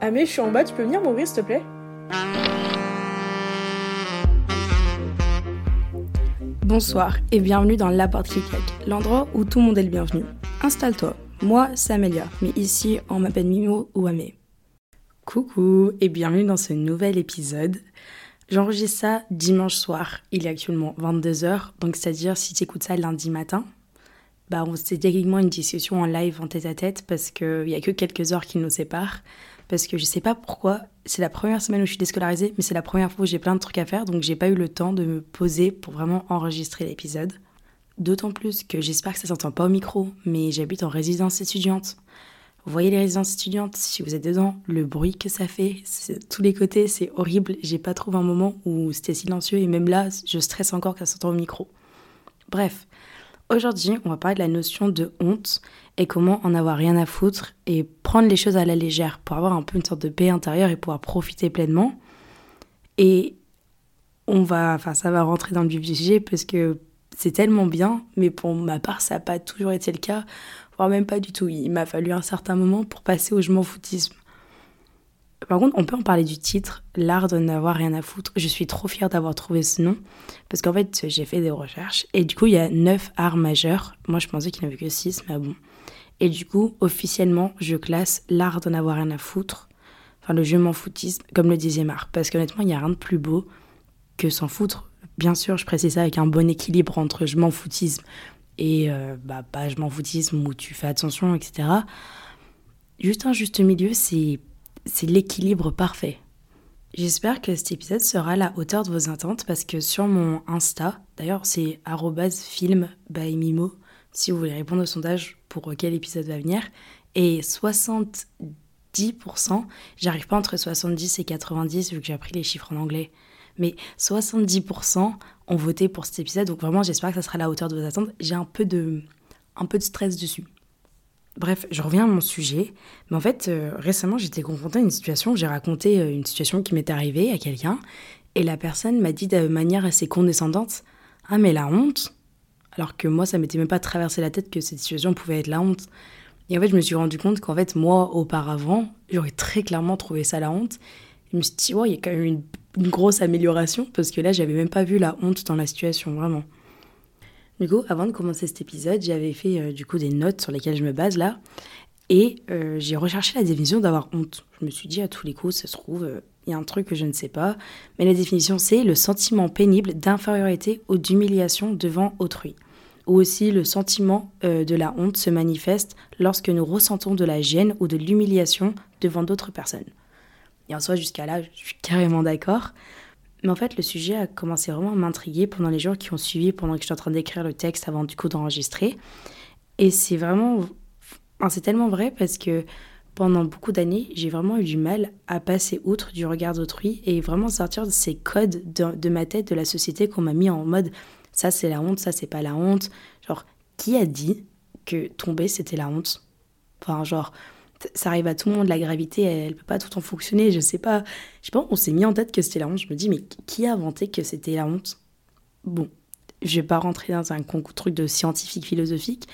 Amé, je suis en bas, tu peux venir m'ouvrir s'il te plaît? Bonsoir et bienvenue dans La Porte qui claque, l'endroit où tout le monde est le bienvenu. Installe-toi. Moi, c'est Amélia, mais ici, on m'appelle Mimo ou Amé. Coucou et bienvenue dans ce nouvel épisode. J'enregistre ça dimanche soir, il est actuellement 22h, donc c'est-à-dire si tu écoutes ça lundi matin, bah c'est techniquement une discussion en live en tête à tête parce qu'il n'y a que quelques heures qui nous séparent. Parce que je sais pas pourquoi, c'est la première semaine où je suis déscolarisée, mais c'est la première fois où j'ai plein de trucs à faire, donc j'ai pas eu le temps de me poser pour vraiment enregistrer l'épisode. D'autant plus que j'espère que ça s'entend pas au micro, mais j'habite en résidence étudiante. Vous voyez les résidences étudiantes, si vous êtes dedans, le bruit que ça fait, tous les côtés, c'est horrible. J'ai pas trouvé un moment où c'était silencieux et même là, je stresse encore que ça s'entend au micro. Bref, aujourd'hui, on va parler de la notion de honte et comment en avoir rien à foutre et prendre les choses à la légère pour avoir un peu une sorte de paix intérieure et pouvoir profiter pleinement. Et on va, enfin, ça va rentrer dans le vif parce que c'est tellement bien, mais pour ma part, ça n'a pas toujours été le cas, voire même pas du tout. Il m'a fallu un certain moment pour passer au je m'en foutisme. Par contre, on peut en parler du titre, L'art de n'avoir rien à foutre. Je suis trop fière d'avoir trouvé ce nom, parce qu'en fait, j'ai fait des recherches, et du coup, il y a neuf arts majeurs. Moi, je pensais qu'il n'y en avait que six, mais bon. Et du coup, officiellement, je classe l'art d'en avoir rien à foutre, enfin le je m'en foutisme, comme le disait Marc, parce qu'honnêtement, il n'y a rien de plus beau que s'en foutre Bien sûr, je précise ça avec un bon équilibre entre je m'en foutisme et euh, bah, je m'en foutisme où tu fais attention, etc. Juste un juste milieu, c'est l'équilibre parfait. J'espère que cet épisode sera à la hauteur de vos attentes parce que sur mon Insta, d'ailleurs c'est film by Mimo, si vous voulez répondre au sondage pour quel épisode va venir, et 70%, j'arrive pas entre 70 et 90 vu que j'ai appris les chiffres en anglais, mais 70% ont voté pour cet épisode, donc vraiment j'espère que ça sera à la hauteur de vos attentes. J'ai un peu de, un peu de stress dessus. Bref, je reviens à mon sujet, mais en fait euh, récemment j'étais confrontée à une situation, j'ai raconté euh, une situation qui m'était arrivée à quelqu'un, et la personne m'a dit de manière assez condescendante, ah mais la honte alors que moi ça m'était même pas traversé la tête que cette situation pouvait être la honte. Et en fait, je me suis rendu compte qu'en fait, moi, auparavant, j'aurais très clairement trouvé ça la honte. je me suis dit, il y a quand même une une grosse amélioration parce que là, j'avais même pas vu la honte dans la situation, vraiment. Du coup, avant de commencer cet épisode, j'avais fait euh, du coup des notes sur lesquelles je me base là et euh, j'ai recherché la définition d'avoir honte. Je me suis dit à tous les coups, ça se trouve, euh, il y a un truc que je ne sais pas, mais la définition c'est le sentiment pénible d'infériorité ou d'humiliation devant autrui. Ou aussi le sentiment de la honte se manifeste lorsque nous ressentons de la gêne ou de l'humiliation devant d'autres personnes. Et en soi, jusqu'à là, je suis carrément d'accord. Mais en fait, le sujet a commencé vraiment à m'intriguer pendant les jours qui ont suivi, pendant que j'étais en train d'écrire le texte avant du coup d'enregistrer. Et c'est vraiment. c'est tellement vrai parce que pendant beaucoup d'années, j'ai vraiment eu du mal à passer outre du regard d'autrui et vraiment sortir de ces codes de, de ma tête, de la société qu'on m'a mis en mode ça c'est la honte, ça c'est pas la honte. Genre, qui a dit que tomber c'était la honte? Enfin, genre, ça arrive à tout le monde, la gravité, elle, peut pas tout en fonctionner, je sais pas. Je sais pas, on s'est mis en tête que c'était la honte. Je me dis, mais qui a inventé que c'était la honte? Bon, je vais pas rentrer dans un truc de scientifique philosophique,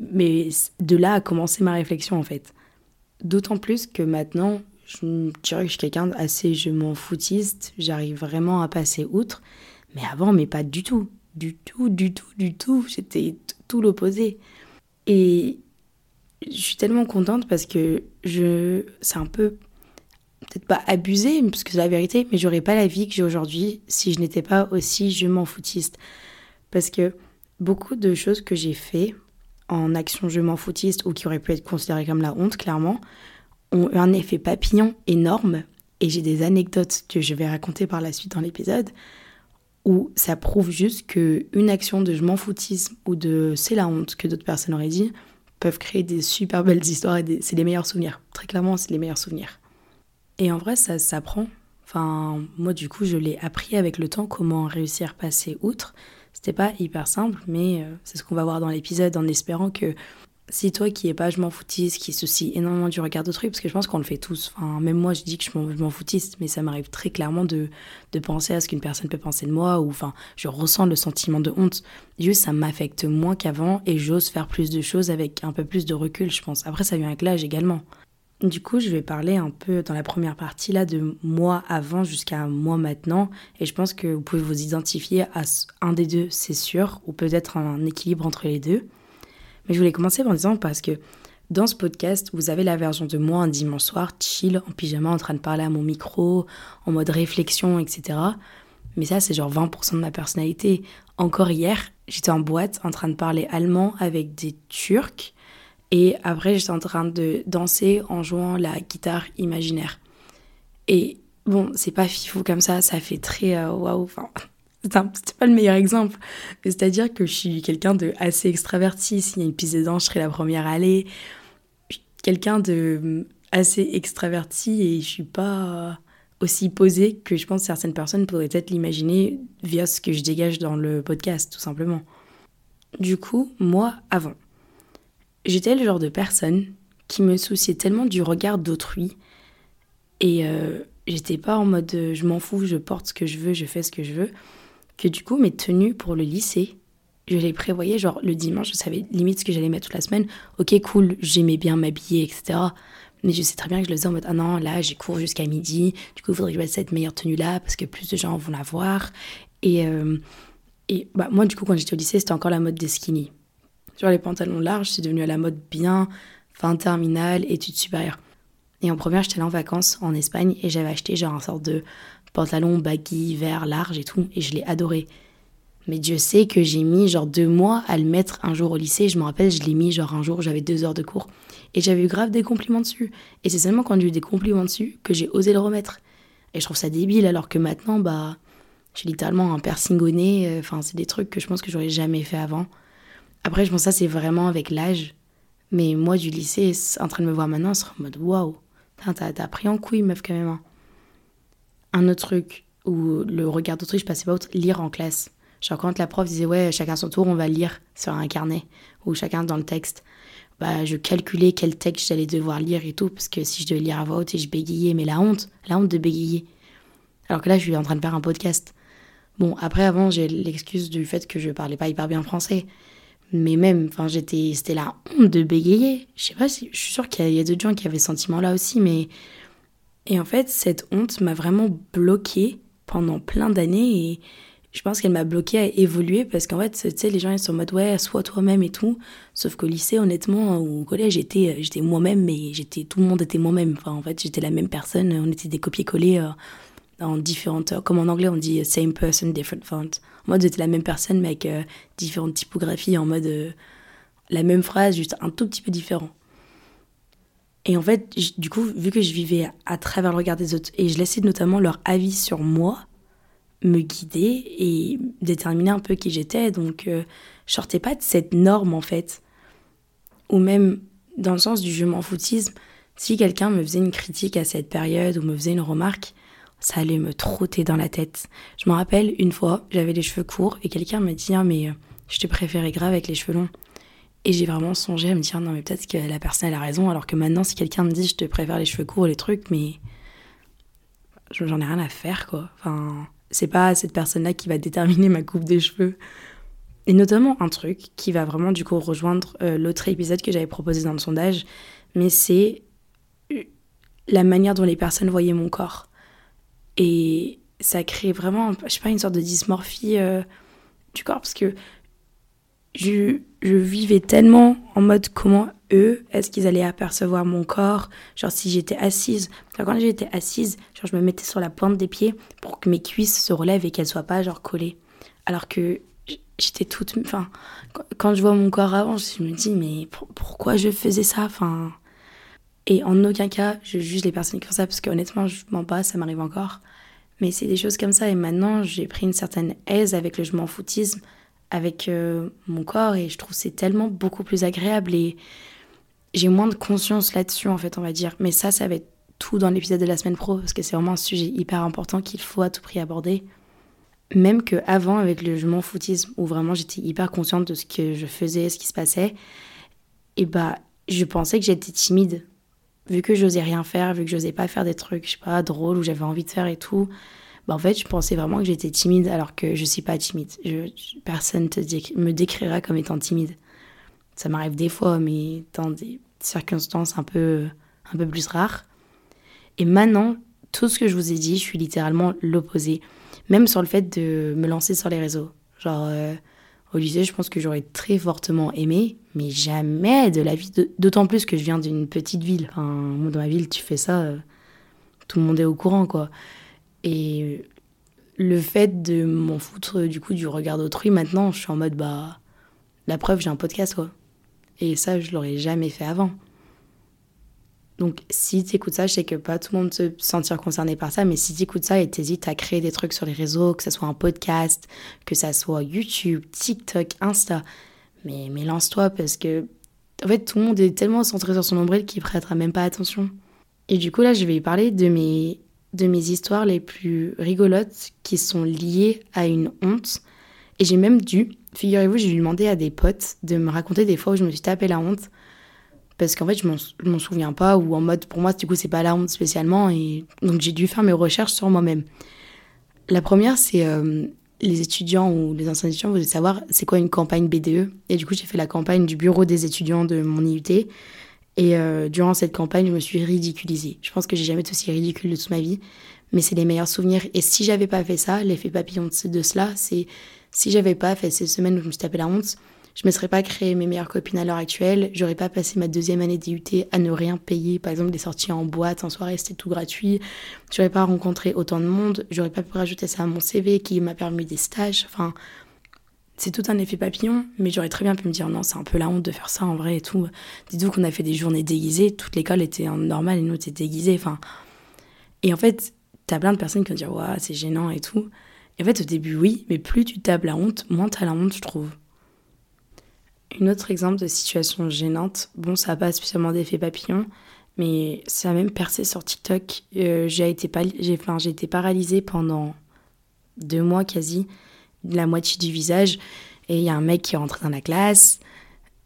mais de là a commencé ma réflexion en fait. D'autant plus que maintenant, je dirais que je suis quelqu'un assez je m'en foutiste, j'arrive vraiment à passer outre, mais avant, mais pas du tout. Du tout, du tout, du tout. J'étais tout l'opposé. Et je suis tellement contente parce que je c'est un peu peut-être pas abusé parce que c'est la vérité mais j'aurais pas la vie que j'ai aujourd'hui si je n'étais pas aussi je m'en foutiste parce que beaucoup de choses que j'ai fait en action je m'en foutiste ou qui auraient pu être considérées comme la honte clairement ont eu un effet papillon énorme et j'ai des anecdotes que je vais raconter par la suite dans l'épisode où ça prouve juste que une action de je m'en foutisme ou de c'est la honte que d'autres personnes auraient dit peuvent créer des super belles histoires et c'est les meilleurs souvenirs. Très clairement, c'est les meilleurs souvenirs. Et en vrai, ça s'apprend. Enfin, moi, du coup, je l'ai appris avec le temps comment réussir à passer outre. C'était pas hyper simple, mais euh, c'est ce qu'on va voir dans l'épisode en espérant que si toi qui es pas je m'en foutiste, qui soucie énormément du regard d'autrui, parce que je pense qu'on le fait tous, enfin, même moi je dis que je m'en foutiste, mais ça m'arrive très clairement de, de penser à ce qu'une personne peut penser de moi, ou enfin, je ressens le sentiment de honte. Juste, ça m'affecte moins qu'avant et j'ose faire plus de choses avec un peu plus de recul, je pense. Après, ça vient avec l'âge également. Du coup, je vais parler un peu dans la première partie là de moi avant jusqu'à moi maintenant. Et je pense que vous pouvez vous identifier à un des deux, c'est sûr, ou peut-être un équilibre entre les deux. Mais je voulais commencer en disant parce que dans ce podcast, vous avez la version de moi un dimanche soir, chill, en pyjama, en train de parler à mon micro, en mode réflexion, etc. Mais ça, c'est genre 20% de ma personnalité. Encore hier, j'étais en boîte en train de parler allemand avec des Turcs. Et après, j'étais en train de danser en jouant la guitare imaginaire. Et bon, c'est pas fifou comme ça, ça fait très euh, waouh. C'est pas le meilleur exemple. C'est-à-dire que je suis quelqu'un de assez extraverti. S'il y a une piste de danse, je serai la première à aller. Quelqu'un de mm, assez extraverti et je suis pas aussi posée que je pense certaines personnes pourraient peut-être l'imaginer via ce que je dégage dans le podcast, tout simplement. Du coup, moi, avant, j'étais le genre de personne qui me souciait tellement du regard d'autrui et euh, j'étais pas en mode je m'en fous, je porte ce que je veux, je fais ce que je veux que du coup, mes tenues pour le lycée, je les prévoyais, genre le dimanche, je savais limite ce que j'allais mettre toute la semaine. Ok, cool, j'aimais bien m'habiller, etc. Mais je sais très bien que je le faisais en mode, ah non, là, j'ai cours jusqu'à midi, du coup, il faudrait que je mette cette meilleure tenue-là parce que plus de gens vont la voir. Et, euh, et bah, moi, du coup, quand j'étais au lycée, c'était encore la mode des skinny. Genre les pantalons larges, c'est devenu à la mode bien fin terminale, études supérieures. Et en première, j'étais allée en vacances en Espagne et j'avais acheté genre un sorte de pantalon baggy, vert, large et tout, et je l'ai adoré. Mais Dieu sait que j'ai mis genre deux mois à le mettre un jour au lycée. Je me rappelle, je l'ai mis genre un jour, j'avais deux heures de cours. Et j'avais eu grave des compliments dessus. Et c'est seulement quand j'ai eu des compliments dessus que j'ai osé le remettre. Et je trouve ça débile alors que maintenant, bah, j'ai littéralement un piercing au. Euh, enfin, c'est des trucs que je pense que j'aurais jamais fait avant. Après, je pense que ça, c'est vraiment avec l'âge. Mais moi, du lycée, en train de me voir maintenant, c'est en mode waouh, t'as pris en couille, meuf, quand même. Un autre truc où le regard d'autrui, je passais pas autre, lire en classe. Genre quand la prof disait ouais, chacun son tour, on va lire sur un carnet ou chacun dans le texte. Bah, je calculais quel texte j'allais devoir lire et tout, parce que si je devais lire à voix haute et je bégayais, mais la honte, la honte de bégayer. Alors que là, je suis en train de faire un podcast. Bon, après, avant, j'ai l'excuse du fait que je parlais pas hyper bien français. Mais même, enfin, j'étais, c'était la honte de bégayer. Je sais pas si, je suis sûre qu'il y a, d'autres gens qui avaient ce sentiment-là aussi, mais et en fait, cette honte m'a vraiment bloquée pendant plein d'années et je pense qu'elle m'a bloquée à évoluer parce qu'en fait, tu sais, les gens ils sont en mode ouais, sois toi-même et tout. Sauf qu'au lycée, honnêtement, au collège, j'étais, j'étais moi-même, mais j'étais, tout le monde était moi-même. Enfin, en fait, j'étais la même personne. On était des copier-coller euh, en différentes, comme en anglais, on dit same person, different font. En mode, j'étais la même personne, mais avec euh, différentes typographies, en mode euh, la même phrase, juste un tout petit peu différent. Et en fait, du coup, vu que je vivais à travers le regard des autres et je laissais notamment leur avis sur moi me guider et déterminer un peu qui j'étais, donc euh, je sortais pas de cette norme en fait. Ou même dans le sens du je m'en foutisme, si quelqu'un me faisait une critique à cette période ou me faisait une remarque, ça allait me trotter dans la tête. Je me rappelle une fois, j'avais les cheveux courts et quelqu'un m'a dit ah, mais euh, je te préférais grave avec les cheveux longs. Et j'ai vraiment songé à me dire non mais peut-être que la personne elle a raison alors que maintenant si quelqu'un me dit je te préfère les cheveux courts les trucs mais j'en ai rien à faire quoi. Enfin c'est pas cette personne là qui va déterminer ma coupe de cheveux. Et notamment un truc qui va vraiment du coup rejoindre euh, l'autre épisode que j'avais proposé dans le sondage mais c'est la manière dont les personnes voyaient mon corps. Et ça crée vraiment, je sais pas, une sorte de dysmorphie euh, du corps parce que je, je vivais tellement en mode comment eux, est-ce qu'ils allaient apercevoir mon corps? Genre si j'étais assise. quand j'étais assise, genre je me mettais sur la pointe des pieds pour que mes cuisses se relèvent et qu'elles soient pas genre collées. Alors que j'étais toute... Enfin, quand je vois mon corps avant, je me dis mais pourquoi je faisais ça? Enfin... Et en aucun cas, je juge les personnes qui font ça parce que honnêtement, je m'en pas, ça m'arrive encore. Mais c'est des choses comme ça et maintenant, j'ai pris une certaine aise avec le je m'en foutisme avec euh, mon corps et je trouve c'est tellement beaucoup plus agréable et j'ai moins de conscience là-dessus, en fait, on va dire. Mais ça, ça va être tout dans l'épisode de la semaine pro, parce que c'est vraiment un sujet hyper important qu'il faut à tout prix aborder. Même que avant, avec le je m'en foutisme, où vraiment j'étais hyper consciente de ce que je faisais, ce qui se passait, et bah, je pensais que j'étais timide. Vu que j'osais rien faire, vu que j'osais pas faire des trucs, je sais pas, drôles, ou j'avais envie de faire et tout, bah en fait, je pensais vraiment que j'étais timide, alors que je suis pas timide. Personne te me décrira comme étant timide. Ça m'arrive des fois, mais dans des circonstances un peu, un peu plus rares. Et maintenant, tout ce que je vous ai dit, je suis littéralement l'opposé. Même sur le fait de me lancer sur les réseaux. Genre, euh, au lycée, je pense que j'aurais très fortement aimé, mais jamais de la vie. D'autant plus que je viens d'une petite ville. Enfin, dans ma ville, tu fais ça, euh, tout le monde est au courant, quoi. Et le fait de m'en foutre du coup du regard d'autrui, maintenant, je suis en mode, bah, la preuve, j'ai un podcast, quoi. Et ça, je l'aurais jamais fait avant. Donc, si tu écoutes ça, je sais que pas tout le monde se sentir concerné par ça, mais si tu écoutes ça et t'hésites à créer des trucs sur les réseaux, que ce soit un podcast, que ça soit YouTube, TikTok, Insta, mais, mais lance-toi parce que, en fait, tout le monde est tellement centré sur son nombril qu'il prêtera même pas attention. Et du coup, là, je vais parler de mes, de mes histoires les plus rigolotes qui sont liées à une honte. Et j'ai même dû, figurez-vous, j'ai demandé à des potes de me raconter des fois où je me suis tapé la honte parce qu'en fait je m'en souviens pas ou en mode pour moi du coup c'est pas la honte spécialement et donc j'ai dû faire mes recherches sur moi-même. La première c'est euh, les étudiants ou les anciens étudiants voulaient savoir c'est quoi une campagne BDE et du coup j'ai fait la campagne du bureau des étudiants de mon IUT et euh, durant cette campagne je me suis ridiculisée. Je pense que j'ai jamais été aussi ridicule de toute ma vie mais c'est les meilleurs souvenirs. Et si j'avais pas fait ça l'effet papillon de cela c'est si j'avais pas fait ces semaines où je me suis tapé la honte je me serais pas créé mes meilleures copines à l'heure actuelle, j'aurais pas passé ma deuxième année d'IUT à ne rien payer, par exemple des sorties en boîte, en soirée, c'était tout gratuit, j'aurais pas rencontré autant de monde, j'aurais pas pu rajouter ça à mon CV qui m'a permis des stages, enfin c'est tout un effet papillon, mais j'aurais très bien pu me dire non, c'est un peu la honte de faire ça en vrai et tout. Dites-vous qu'on a fait des journées déguisées, toute l'école était en normal et nous était déguisés, enfin. Et en fait, t'as plein de personnes qui vont dire ouais, c'est gênant et tout. Et en fait, au début, oui, mais plus tu tapes la honte, moins t'as la honte, je trouve. Un autre exemple de situation gênante, bon, ça n'a pas spécialement d'effet papillon, mais ça a même percé sur TikTok. Euh, j'ai été, enfin, été paralysée pendant deux mois quasi, la moitié du visage, et il y a un mec qui est rentré dans la classe.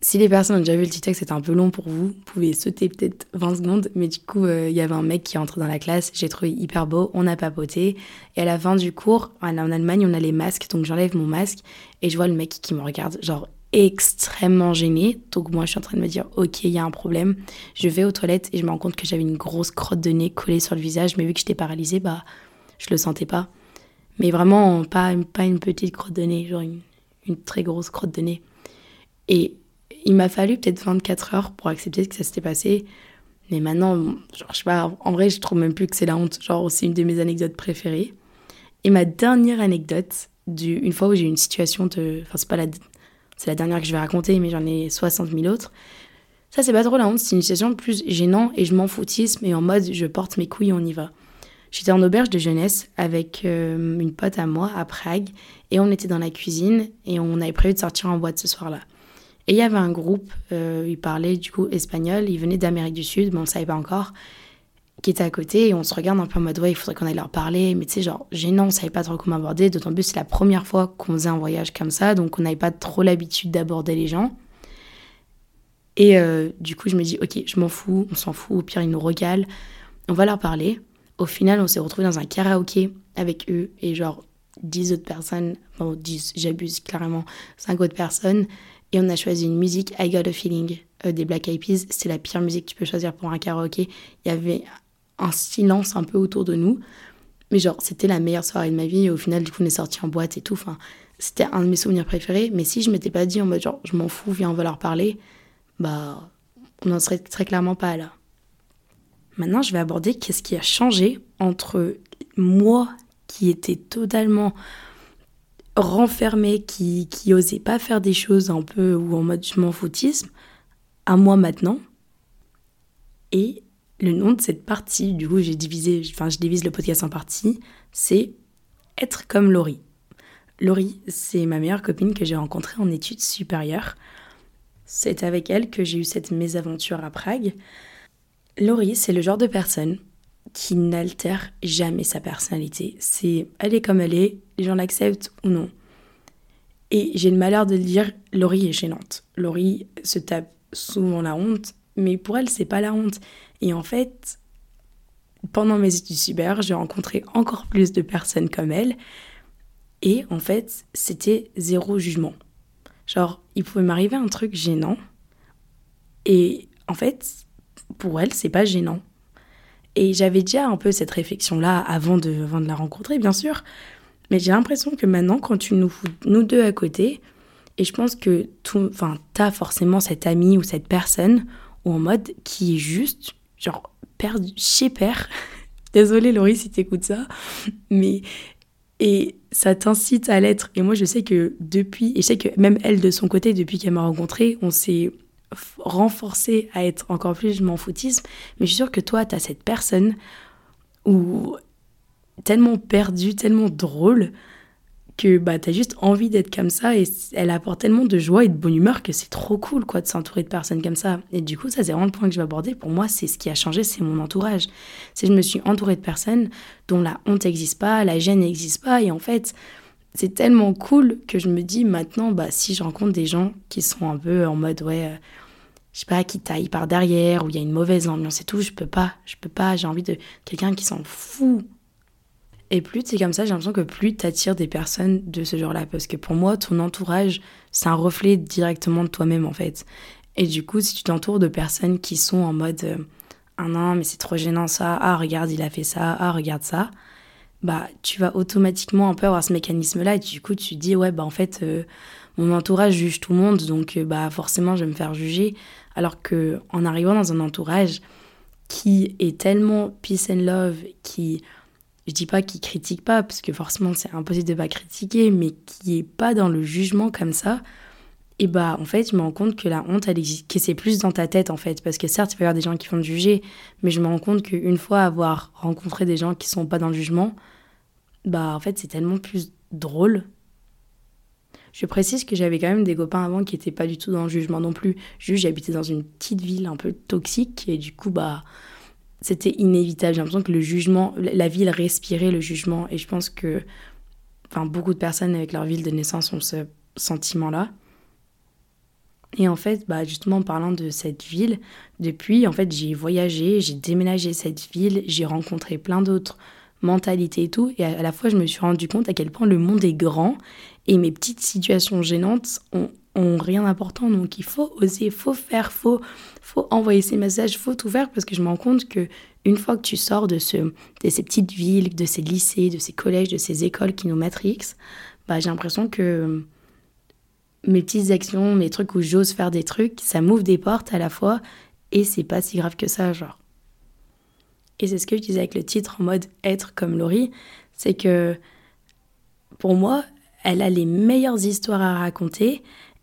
Si les personnes ont déjà vu le TikTok, c'est un peu long pour vous. Vous pouvez sauter peut-être 20 secondes. Mais du coup, euh, il y avait un mec qui rentré dans la classe. J'ai trouvé hyper beau. On a papoté. Et à la fin du cours, en Allemagne, on a les masques. Donc j'enlève mon masque et je vois le mec qui me regarde, genre extrêmement gênée. Donc moi, je suis en train de me dire, ok, il y a un problème. Je vais aux toilettes et je me rends compte que j'avais une grosse crotte de nez collée sur le visage. Mais vu que j'étais paralysée, bah, je le sentais pas. Mais vraiment, pas, pas une petite crotte de nez, genre une, une très grosse crotte de nez. Et il m'a fallu peut-être 24 heures pour accepter que ça s'était passé. Mais maintenant, genre, je sais pas, en vrai, je trouve même plus que c'est la honte. Genre, c'est une de mes anecdotes préférées. Et ma dernière anecdote, du, une fois où j'ai eu une situation de. Enfin, c'est pas la, c'est la dernière que je vais raconter, mais j'en ai 60 000 autres. Ça, c'est pas trop la honte, c'est une situation plus gênante et je m'en foutisme et en mode je porte mes couilles, on y va. J'étais en auberge de jeunesse avec euh, une pote à moi à Prague et on était dans la cuisine et on avait prévu de sortir en boîte ce soir-là. Et il y avait un groupe, euh, ils parlaient du coup espagnol, ils venaient d'Amérique du Sud, mais on ne savait pas encore qui était à côté et on se regarde un peu en mode ouais il faudrait qu'on aille leur parler mais tu sais genre gênant on savait pas trop comment aborder d'autant plus c'est la première fois qu'on faisait un voyage comme ça donc on n'avait pas trop l'habitude d'aborder les gens et euh, du coup je me dis ok je m'en fous on s'en fout au pire ils nous regalent on va leur parler au final on s'est retrouvé dans un karaoké avec eux et genre 10 autres personnes bon 10 j'abuse clairement 5 autres personnes et on a choisi une musique I Got a Feeling euh, des Black Eyed Peas c'est la pire musique que tu peux choisir pour un karaoké il y avait un silence un peu autour de nous. Mais genre, c'était la meilleure soirée de ma vie. Et au final, du coup, on est sorti en boîte et tout. Enfin, c'était un de mes souvenirs préférés. Mais si je m'étais pas dit en mode genre, je m'en fous, viens, on va leur parler, bah, on n'en serait très clairement pas là. Maintenant, je vais aborder qu'est-ce qui a changé entre moi qui était totalement renfermée, qui, qui pas faire des choses un peu ou en mode je m'en à moi maintenant. Et le nom de cette partie, du coup j'ai divisé, enfin je divise le podcast en parties, c'est être comme Laurie. Laurie, c'est ma meilleure copine que j'ai rencontrée en études supérieures. c'est avec elle que j'ai eu cette mésaventure à Prague. Laurie, c'est le genre de personne qui n'altère jamais sa personnalité. C'est elle est comme elle est, les gens l'acceptent ou non. Et j'ai le malheur de le dire, Laurie est gênante. Laurie se tape souvent la honte, mais pour elle, c'est pas la honte. Et en fait, pendant mes études cyber, j'ai rencontré encore plus de personnes comme elle. Et en fait, c'était zéro jugement. Genre, il pouvait m'arriver un truc gênant. Et en fait, pour elle, c'est pas gênant. Et j'avais déjà un peu cette réflexion-là avant de, avant de la rencontrer, bien sûr. Mais j'ai l'impression que maintenant, quand tu nous fous nous deux à côté, et je pense que tu as forcément cette amie ou cette personne, ou en mode qui est juste, genre, perdu chez père. Désolée Laurie si t'écoutes ça, mais et ça t'incite à l'être. Et moi je sais que depuis, et je sais que même elle de son côté, depuis qu'elle m'a rencontrée, on s'est renforcé à être encore plus je m'en foutisme. Mais je suis sûre que toi, t'as cette personne où tellement perdue, tellement drôle, que bah, tu as juste envie d'être comme ça et elle apporte tellement de joie et de bonne humeur que c'est trop cool quoi de s'entourer de personnes comme ça. Et du coup, ça c'est vraiment le point que je vais aborder. Pour moi, c'est ce qui a changé, c'est mon entourage. C'est je me suis entourée de personnes dont la honte n'existe pas, la gêne n'existe pas et en fait, c'est tellement cool que je me dis maintenant bah si je rencontre des gens qui sont un peu en mode ouais euh, je sais pas qui taille par derrière ou il y a une mauvaise ambiance et tout, je peux pas, je peux pas, j'ai envie de quelqu'un qui s'en fout et plus c'est comme ça, j'ai l'impression que plus tu attires des personnes de ce genre-là. Parce que pour moi, ton entourage, c'est un reflet directement de toi-même, en fait. Et du coup, si tu t'entoures de personnes qui sont en mode euh, Ah non, mais c'est trop gênant ça, ah regarde, il a fait ça, ah regarde ça, bah tu vas automatiquement un peu avoir ce mécanisme-là. Et du coup, tu te dis Ouais, bah en fait, euh, mon entourage juge tout le monde, donc euh, bah forcément, je vais me faire juger. Alors que en arrivant dans un entourage qui est tellement peace and love, qui je dis pas qu'il critique pas, parce que forcément c'est impossible de pas critiquer, mais qui est pas dans le jugement comme ça, et bah en fait je me rends compte que la honte elle existe, que c'est plus dans ta tête en fait, parce que certes il va y avoir des gens qui vont te juger, mais je me rends compte qu'une fois avoir rencontré des gens qui sont pas dans le jugement, bah en fait c'est tellement plus drôle. Je précise que j'avais quand même des copains avant qui étaient pas du tout dans le jugement non plus. Juste j'habitais dans une petite ville un peu toxique et du coup bah c'était inévitable. J'ai l'impression que le jugement, la ville respirait le jugement. Et je pense que enfin, beaucoup de personnes avec leur ville de naissance ont ce sentiment-là. Et en fait, bah, justement, en parlant de cette ville, depuis, en fait, j'ai voyagé, j'ai déménagé cette ville, j'ai rencontré plein d'autres mentalités et tout. Et à la fois, je me suis rendu compte à quel point le monde est grand et mes petites situations gênantes ont rien d'important. Donc il faut oser, faut faire, faut, faut envoyer ces messages, faut tout faire parce que je me rends compte que une fois que tu sors de, ce, de ces petites villes, de ces lycées, de ces collèges, de ces écoles qui nous matrixent, bah, j'ai l'impression que mes petites actions, mes trucs où j'ose faire des trucs, ça m'ouvre des portes à la fois et c'est pas si grave que ça, genre. Et c'est ce que je disais avec le titre en mode être comme Laurie, c'est que pour moi, elle a les meilleures histoires à raconter,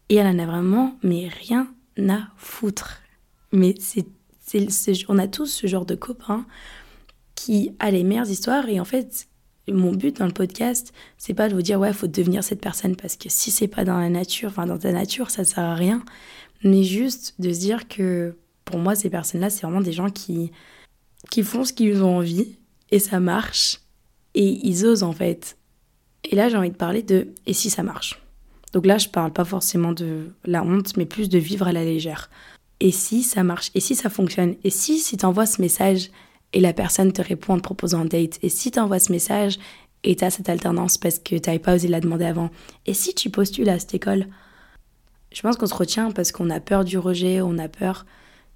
et elle en a vraiment, mais rien à foutre. Mais c'est, on a tous ce genre de copains qui a les meilleures histoires. Et en fait, mon but dans le podcast, c'est pas de vous dire, ouais, faut devenir cette personne parce que si c'est pas dans la nature, enfin dans ta nature, ça sert à rien. Mais juste de se dire que pour moi, ces personnes-là, c'est vraiment des gens qui, qui font ce qu'ils ont envie et ça marche. Et ils osent en fait. Et là, j'ai envie de parler de et si ça marche? Donc là, je parle pas forcément de la honte, mais plus de vivre à la légère. Et si ça marche? Et si ça fonctionne? Et si, si tu envoies ce message et la personne te répond en te proposant un date Et si tu envoies ce message et tu as cette alternance parce que tu n'avais pas osé la demander avant Et si tu postules à cette école? Je pense qu'on se retient parce qu'on a peur du rejet, on a peur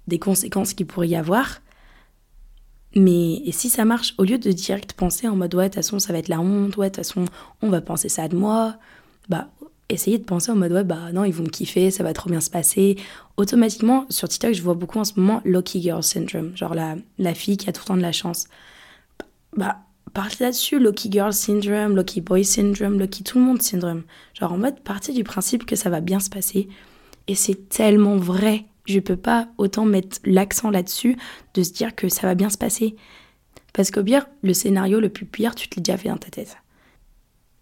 des conséquences qu'il pourrait y avoir. Mais et si ça marche, au lieu de direct penser en mode ouais, de toute façon, ça va être la honte, ouais, de toute façon, on va penser ça de moi, bah essayer de penser en mode ouais bah non ils vont me kiffer ça va trop bien se passer. Automatiquement sur TikTok je vois beaucoup en ce moment lucky girl syndrome genre la, la fille qui a tout le temps de la chance. Bah partez là-dessus lucky girl syndrome lucky boy syndrome lucky tout le monde syndrome. Genre en mode partir du principe que ça va bien se passer. Et c'est tellement vrai je peux pas autant mettre l'accent là-dessus de se dire que ça va bien se passer. Parce qu'au pire le scénario le plus pire tu te l'as déjà fait dans ta tête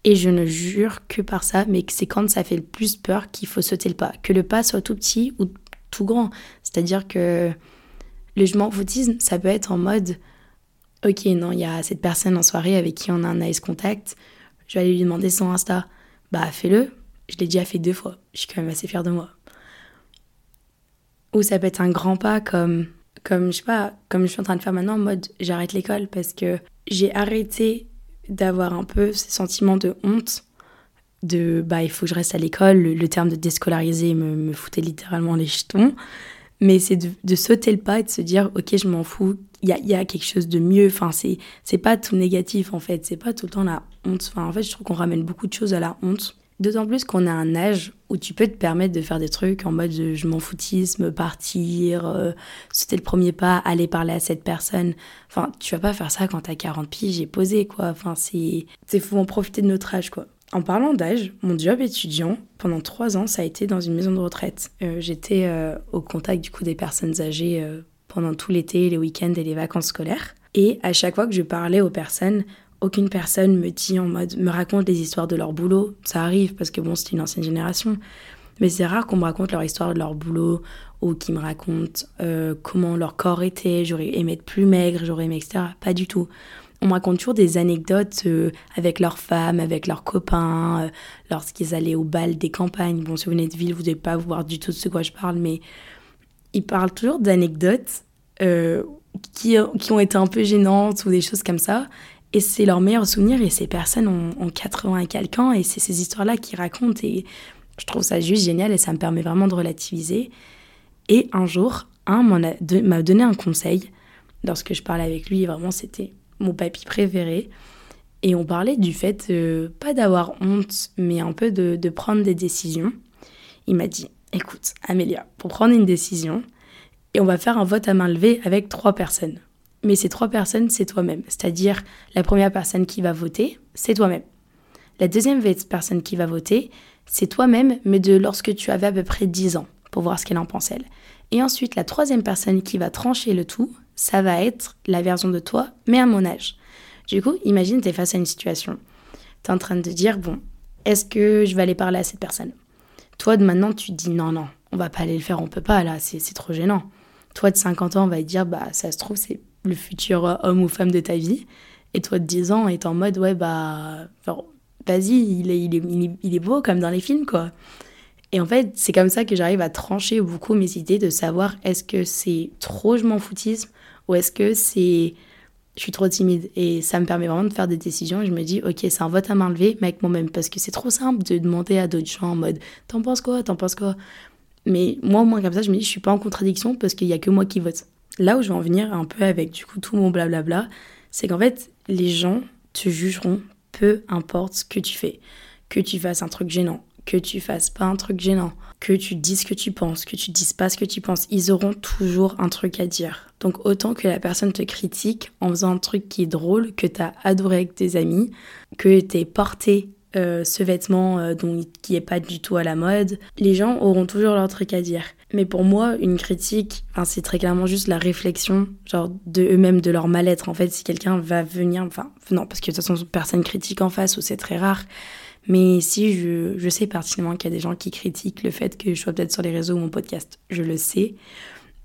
Et je ne jure que par ça, mais c'est quand ça fait le plus peur qu'il faut sauter le pas. Que le pas soit tout petit ou tout grand. C'est-à-dire que le je m'en foutisme, ça peut être en mode Ok, non, il y a cette personne en soirée avec qui on a un ice contact, je vais aller lui demander son Insta. Bah, fais-le. Je l'ai déjà fait deux fois. Je suis quand même assez fière de moi. Ou ça peut être un grand pas comme, comme je sais pas, comme je suis en train de faire maintenant en mode j'arrête l'école parce que j'ai arrêté d'avoir un peu ce sentiment de honte de bah il faut que je reste à l'école. Le, terme de déscolariser me, me foutait littéralement les jetons. Mais c'est de, sauter le pas et de se dire ok je m'en fous, il y a, y a, quelque chose de mieux. Enfin c'est c'est pas tout négatif en fait, c'est pas tout le temps la honte. Enfin en fait je trouve qu'on ramène beaucoup de choses à la honte. D'autant plus qu'on a un âge où tu peux te permettre de faire des trucs en mode je m'en foutisme, partir, euh, sauter le premier pas, aller parler à cette personne. Enfin, tu vas pas faire ça quand t'as 40 piges j'ai posé, quoi. Enfin, c'est. Faut en profiter de notre âge, quoi. En parlant d'âge, mon job étudiant, pendant trois ans, ça a été dans une maison de retraite. Euh, j'étais euh, au contact du coup des personnes âgées pendant tout l'été, les week-ends et les vacances scolaires. Et à chaque fois que je parlais aux personnes, aucune personne me dit en mode, me raconte les histoires de leur boulot. Ça arrive parce que bon, c'est une ancienne génération. Mais c'est rare qu'on me raconte leur histoire de leur boulot ou qu'ils me racontent euh, comment leur corps était, j'aurais aimé être plus maigre, j'aurais aimé, etc. Pas du tout. On me raconte toujours des anecdotes euh, avec leurs femmes, avec leurs copains, euh, lorsqu'ils allaient au bal des campagnes. Bon, si vous venez de ville, vous n'allez pas voir du tout de ce quoi je parle, mais ils parlent toujours d'anecdotes qui, qui ont été un peu gênantes ou des choses comme ça. Et c'est leur meilleur souvenir et ces personnes ont, 80 et quelques ans et c'est ces histoires-là qu'ils racontent et je trouve ça juste génial et ça me permet vraiment de relativiser. Et un jour, un m'a donné un conseil lorsque je parlais avec lui, vraiment c'était mon papy préféré. Et on parlait du fait, pas d'avoir honte, mais un peu de, de prendre des décisions. Il m'a dit, écoute, Amélia, pour prendre une décision, et on va faire un vote à main levée avec trois personnes mais ces trois personnes, c'est toi-même. C'est-à-dire, la première personne qui va voter, c'est toi-même. La deuxième personne qui va voter, c'est toi-même, mais de lorsque tu avais à peu près 10 ans, pour voir ce qu'elle en pense. Et ensuite, la troisième personne qui va trancher le tout, ça va être la version de toi, mais à mon âge. Du coup, imagine, tu es face à une situation. Tu es en train de dire, bon, est-ce que je vais aller parler à cette personne? Toi, de maintenant, tu te dis, non, non, on va pas aller le faire, on peut pas, là, c'est trop gênant. Toi, de 50 ans, on va dire, bah, ça se trouve, c'est le futur homme ou femme de ta vie. Et toi de 10 ans est en mode, ouais, bah, vas-y, il est, il, est, il, est, beau comme dans les films, quoi. Et en fait, c'est comme ça que j'arrive à trancher beaucoup mes idées de savoir est-ce que c'est trop je m'en foutisme ou est-ce que c'est je suis trop timide. Et ça me permet vraiment de faire des décisions. Et je me dis, ok, c'est un vote à main levée, mais avec moi-même. Parce que c'est trop simple de demander à d'autres gens en mode, t'en penses quoi T'en penses quoi? Mais moi, au moins, comme ça, je me dis, je suis pas en contradiction parce qu'il y a que moi qui vote. Là où je vais en venir un peu avec du coup tout mon blablabla, c'est qu'en fait, les gens te jugeront peu importe ce que tu fais. Que tu fasses un truc gênant, que tu fasses pas un truc gênant, que tu dises ce que tu penses, que tu dises pas ce que tu penses, ils auront toujours un truc à dire. Donc autant que la personne te critique en faisant un truc qui est drôle, que tu as adoré avec tes amis, que tu es porté euh, ce vêtement euh, dont, qui est pas du tout à la mode, les gens auront toujours leur truc à dire. Mais pour moi, une critique, c'est très clairement juste la réflexion, genre de eux-mêmes, de leur mal-être. En fait, si quelqu'un va venir, enfin, non, parce que de toute façon, personne critique en face ou c'est très rare. Mais si je, je sais pertinemment qu'il y a des gens qui critiquent le fait que je sois peut-être sur les réseaux ou mon podcast, je le sais.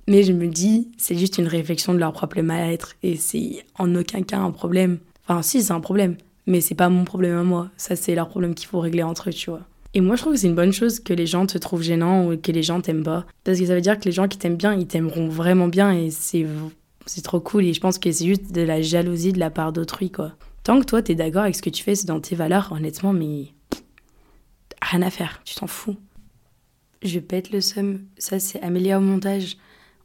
Mais je me dis, c'est juste une réflexion de leur propre mal-être et c'est en aucun cas un problème. Enfin, si, c'est un problème, mais c'est pas mon problème à moi. Ça, c'est leur problème qu'il faut régler entre eux, tu vois. Et moi, je trouve que c'est une bonne chose que les gens te trouvent gênant ou que les gens t'aiment pas. Parce que ça veut dire que les gens qui t'aiment bien, ils t'aimeront vraiment bien et c'est, c'est trop cool. Et je pense que c'est juste de la jalousie de la part d'autrui, quoi. Tant que toi, t'es d'accord avec ce que tu fais, c'est dans tes valeurs, honnêtement, mais. Rien à faire, tu t'en fous. Je pète le seum. Ça, c'est Amélia au montage.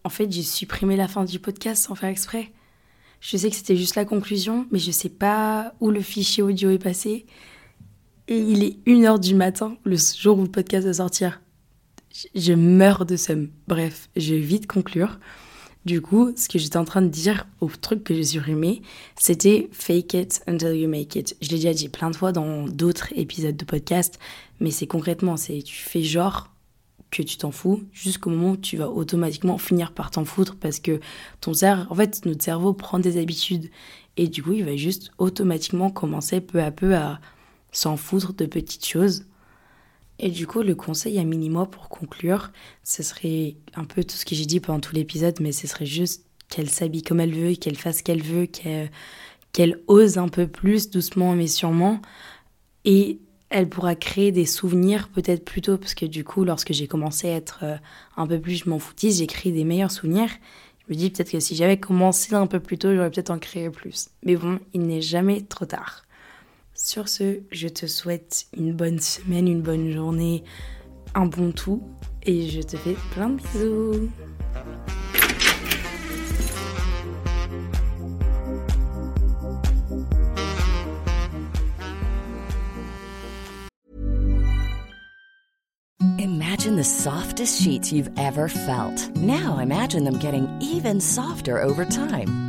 En fait, j'ai supprimé la fin du podcast sans faire exprès. Je sais que c'était juste la conclusion, mais je sais pas où le fichier audio est passé. Et il est 1h du matin, le jour où le podcast va sortir. Je meurs de somme. Bref, je vais vite conclure. Du coup, ce que j'étais en train de dire au truc que j'ai supprimé, c'était fake it until you make it. Je l'ai déjà dit plein de fois dans d'autres épisodes de podcast, mais c'est concrètement, c'est tu fais genre que tu t'en fous jusqu'au moment où tu vas automatiquement finir par t'en foutre parce que ton cerveau, en fait, notre cerveau prend des habitudes et du coup, il va juste automatiquement commencer peu à peu à s'en foutre de petites choses. Et du coup, le conseil à minima pour conclure, ce serait un peu tout ce que j'ai dit pendant tout l'épisode, mais ce serait juste qu'elle s'habille comme elle veut, qu'elle fasse ce qu'elle veut, qu'elle ose un peu plus, doucement mais sûrement. Et elle pourra créer des souvenirs peut-être plus tôt, parce que du coup, lorsque j'ai commencé à être euh, un peu plus je m'en foutise, j'ai créé des meilleurs souvenirs. Je me dis peut-être que si j'avais commencé un peu plus tôt, j'aurais peut-être en créé plus. Mais bon, il n'est jamais trop tard. Sur ce, je te souhaite une bonne semaine, une bonne journée, un bon tout et je te fais plein de bisous. Imagine the softest sheets you've ever felt. Now imagine them getting even softer over time.